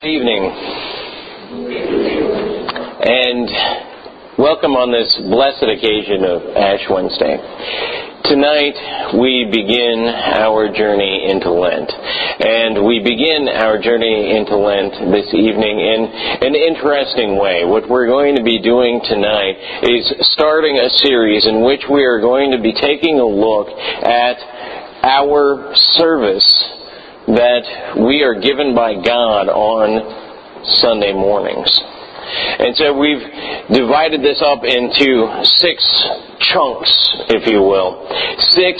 evening and welcome on this blessed occasion of Ash Wednesday. Tonight we begin our journey into Lent and we begin our journey into Lent this evening in an interesting way. What we're going to be doing tonight is starting a series in which we are going to be taking a look at our service that we are given by God on Sunday mornings. And so we've divided this up into six chunks, if you will. Six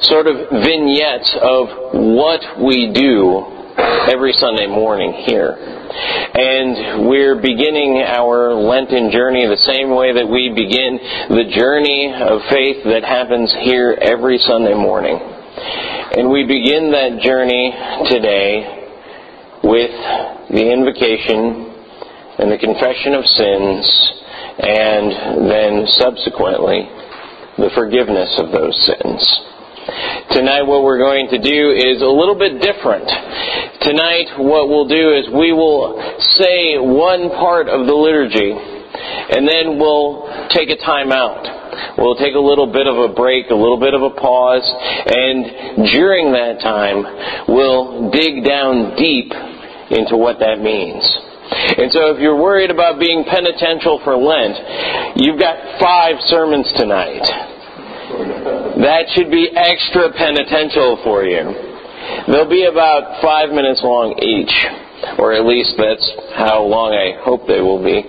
sort of vignettes of what we do every Sunday morning here. And we're beginning our Lenten journey the same way that we begin the journey of faith that happens here every Sunday morning. And we begin that journey today with the invocation and the confession of sins, and then subsequently the forgiveness of those sins. Tonight, what we're going to do is a little bit different. Tonight, what we'll do is we will say one part of the liturgy, and then we'll take a time out. We'll take a little bit of a break, a little bit of a pause, and during that time, we'll dig down deep into what that means. And so if you're worried about being penitential for Lent, you've got five sermons tonight. That should be extra penitential for you. They'll be about five minutes long each, or at least that's how long I hope they will be.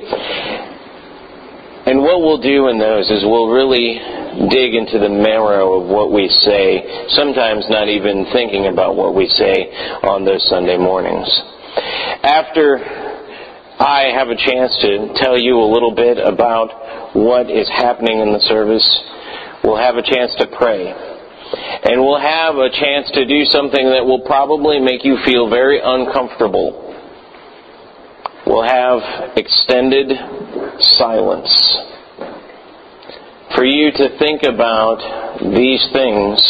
What we'll do in those is we'll really dig into the marrow of what we say, sometimes not even thinking about what we say on those Sunday mornings. After I have a chance to tell you a little bit about what is happening in the service, we'll have a chance to pray. And we'll have a chance to do something that will probably make you feel very uncomfortable. We'll have extended silence. For you to think about these things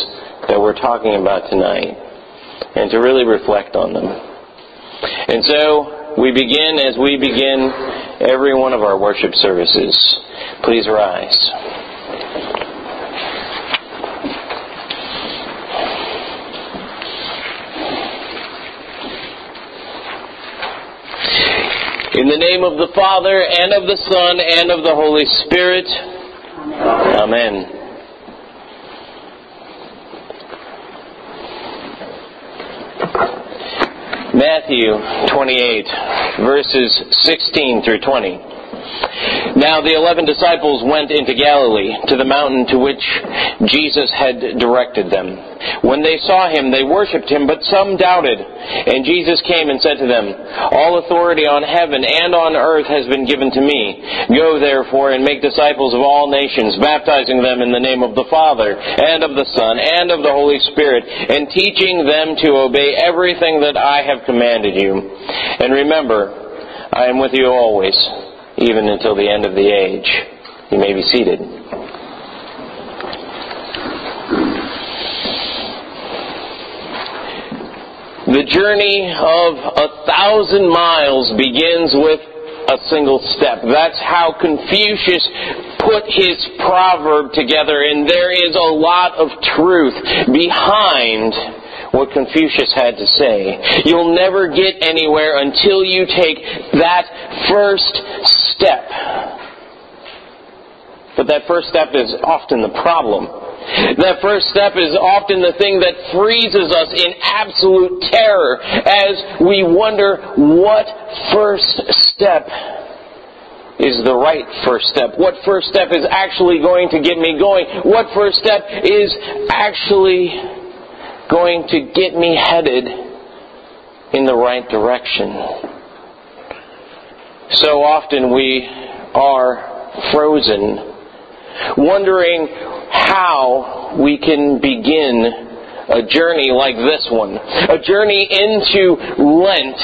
that we're talking about tonight and to really reflect on them. And so we begin as we begin every one of our worship services. Please rise. In the name of the Father, and of the Son, and of the Holy Spirit. Amen. Matthew 28, verses 16 through 20. Now the eleven disciples went into Galilee, to the mountain to which Jesus had directed them. When they saw him, they worshipped him, but some doubted. And Jesus came and said to them, All authority on heaven and on earth has been given to me. Go therefore and make disciples of all nations, baptizing them in the name of the Father, and of the Son, and of the Holy Spirit, and teaching them to obey everything that I have commanded you. And remember, I am with you always even until the end of the age. You may be seated. The journey of a thousand miles begins with a single step. That's how Confucius put his proverb together, and there is a lot of truth behind what Confucius had to say. You'll never get anywhere until you take that first step. But that first step is often the problem. That first step is often the thing that freezes us in absolute terror as we wonder what first step is the right first step. What first step is actually going to get me going? What first step is actually going to get me headed in the right direction? So often we are frozen, wondering how we can begin a journey like this one, a journey into Lent.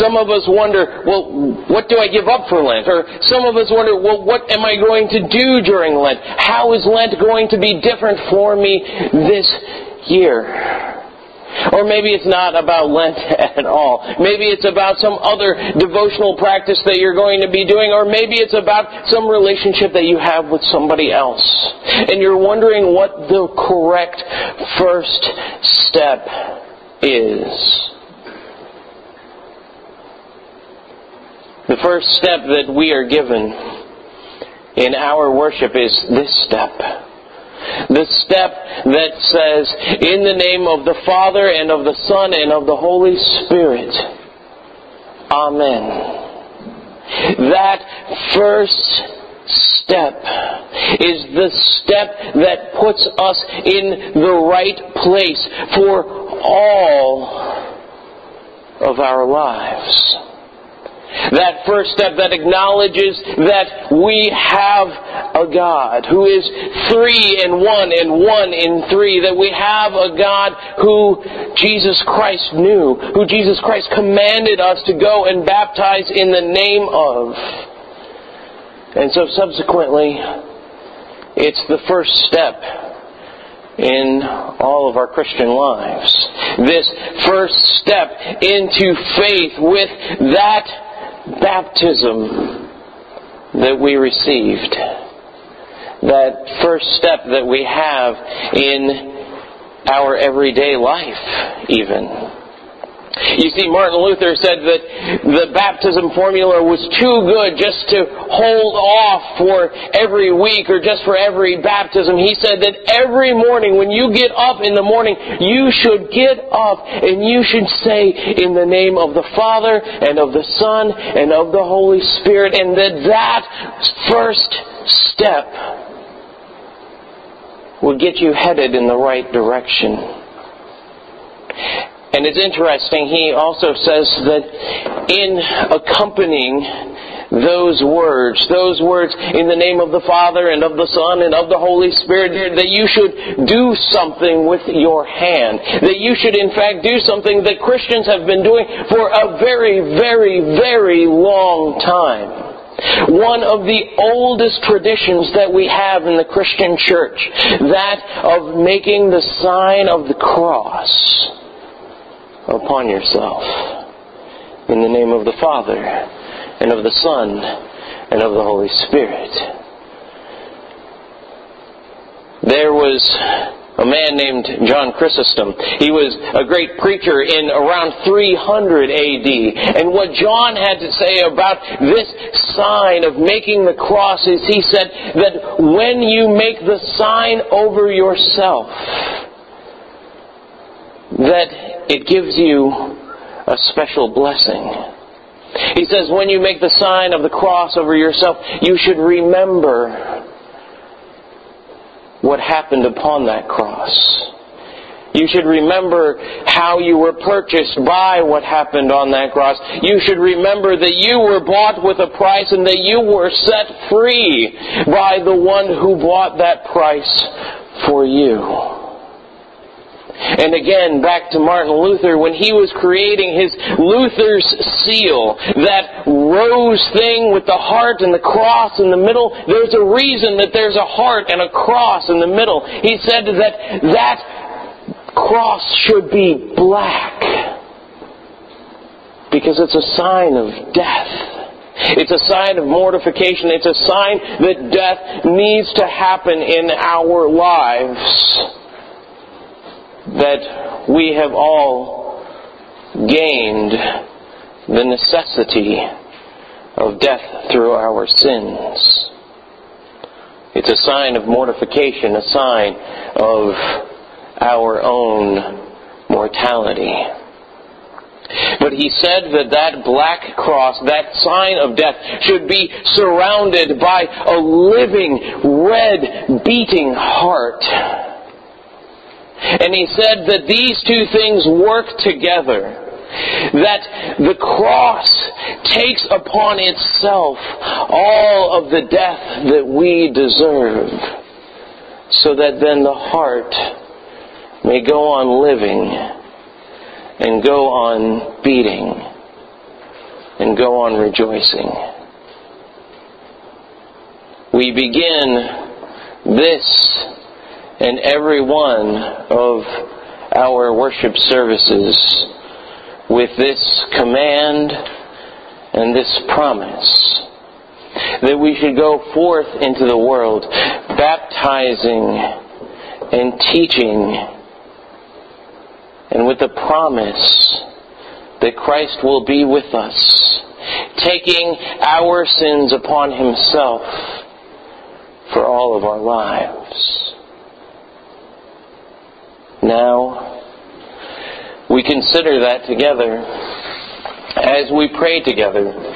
Some of us wonder, well, what do I give up for Lent? Or some of us wonder, well, what am I going to do during Lent? How is Lent going to be different for me this year? Or maybe it's not about Lent at all. Maybe it's about some other devotional practice that you're going to be doing, or maybe it's about some relationship that you have with somebody else. And you're wondering what the correct first step is. The first step that we are given in our worship is this step. The step that says, in the name of the Father and of the Son and of the Holy Spirit. Amen. That first step is the step that puts us in the right place for all of our lives. That first step that acknowledges that we have a God who is three in one and one in three. That we have a God who Jesus Christ knew, who Jesus Christ commanded us to go and baptize in the name of. And so subsequently, it's the first step in all of our Christian lives. This first step into faith with that baptism that we received, that first step that we have in our everyday life, even. You see, Martin Luther said that the baptism formula was too good just to hold off for every week or just for every baptism. He said that every morning when you get up in the morning, you should get up and you should say in the name of the Father and of the Son and of the Holy Spirit and that that first step would get you headed in the right direction. And it's interesting, he also says that in accompanying those words, those words in the name of the Father and of the Son and of the Holy Spirit, that you should do something with your hand. That you should in fact do something that Christians have been doing for a very, very, very long time. One of the oldest traditions that we have in the Christian church, that of making the sign of the cross upon yourself. In the name of the Father, and of the Son, and of the Holy Spirit. There was a man named John Chrysostom. He was a great preacher in around 300 AD. And what John had to say about this sign of making the cross is he said that when you make the sign over yourself, that it gives you a special blessing. He says, when you make the sign of the cross over yourself, you should remember what happened upon that cross. You should remember how you were purchased by what happened on that cross. You should remember that you were bought with a price and that you were set free by the one who bought that price for you. And again, back to Martin Luther, when he was creating his Luther's seal, that rose thing with the heart and the cross in the middle, there's a reason that there's a heart and a cross in the middle. He said that that cross should be black because it's a sign of death. It's a sign of mortification. It's a sign that death needs to happen in our lives that we have all gained the necessity of death through our sins. It's a sign of mortification, a sign of our own mortality. But he said that that black cross, that sign of death, should be surrounded by a living, red, beating heart and he said that these two things work together. That the cross takes upon itself all of the death that we deserve, so that then the heart may go on living and go on beating and go on rejoicing. We begin this and every one of our worship services with this command and this promise that we should go forth into the world baptizing and teaching and with the promise that Christ will be with us, taking our sins upon himself for all of our lives. Now, we consider that together as we pray together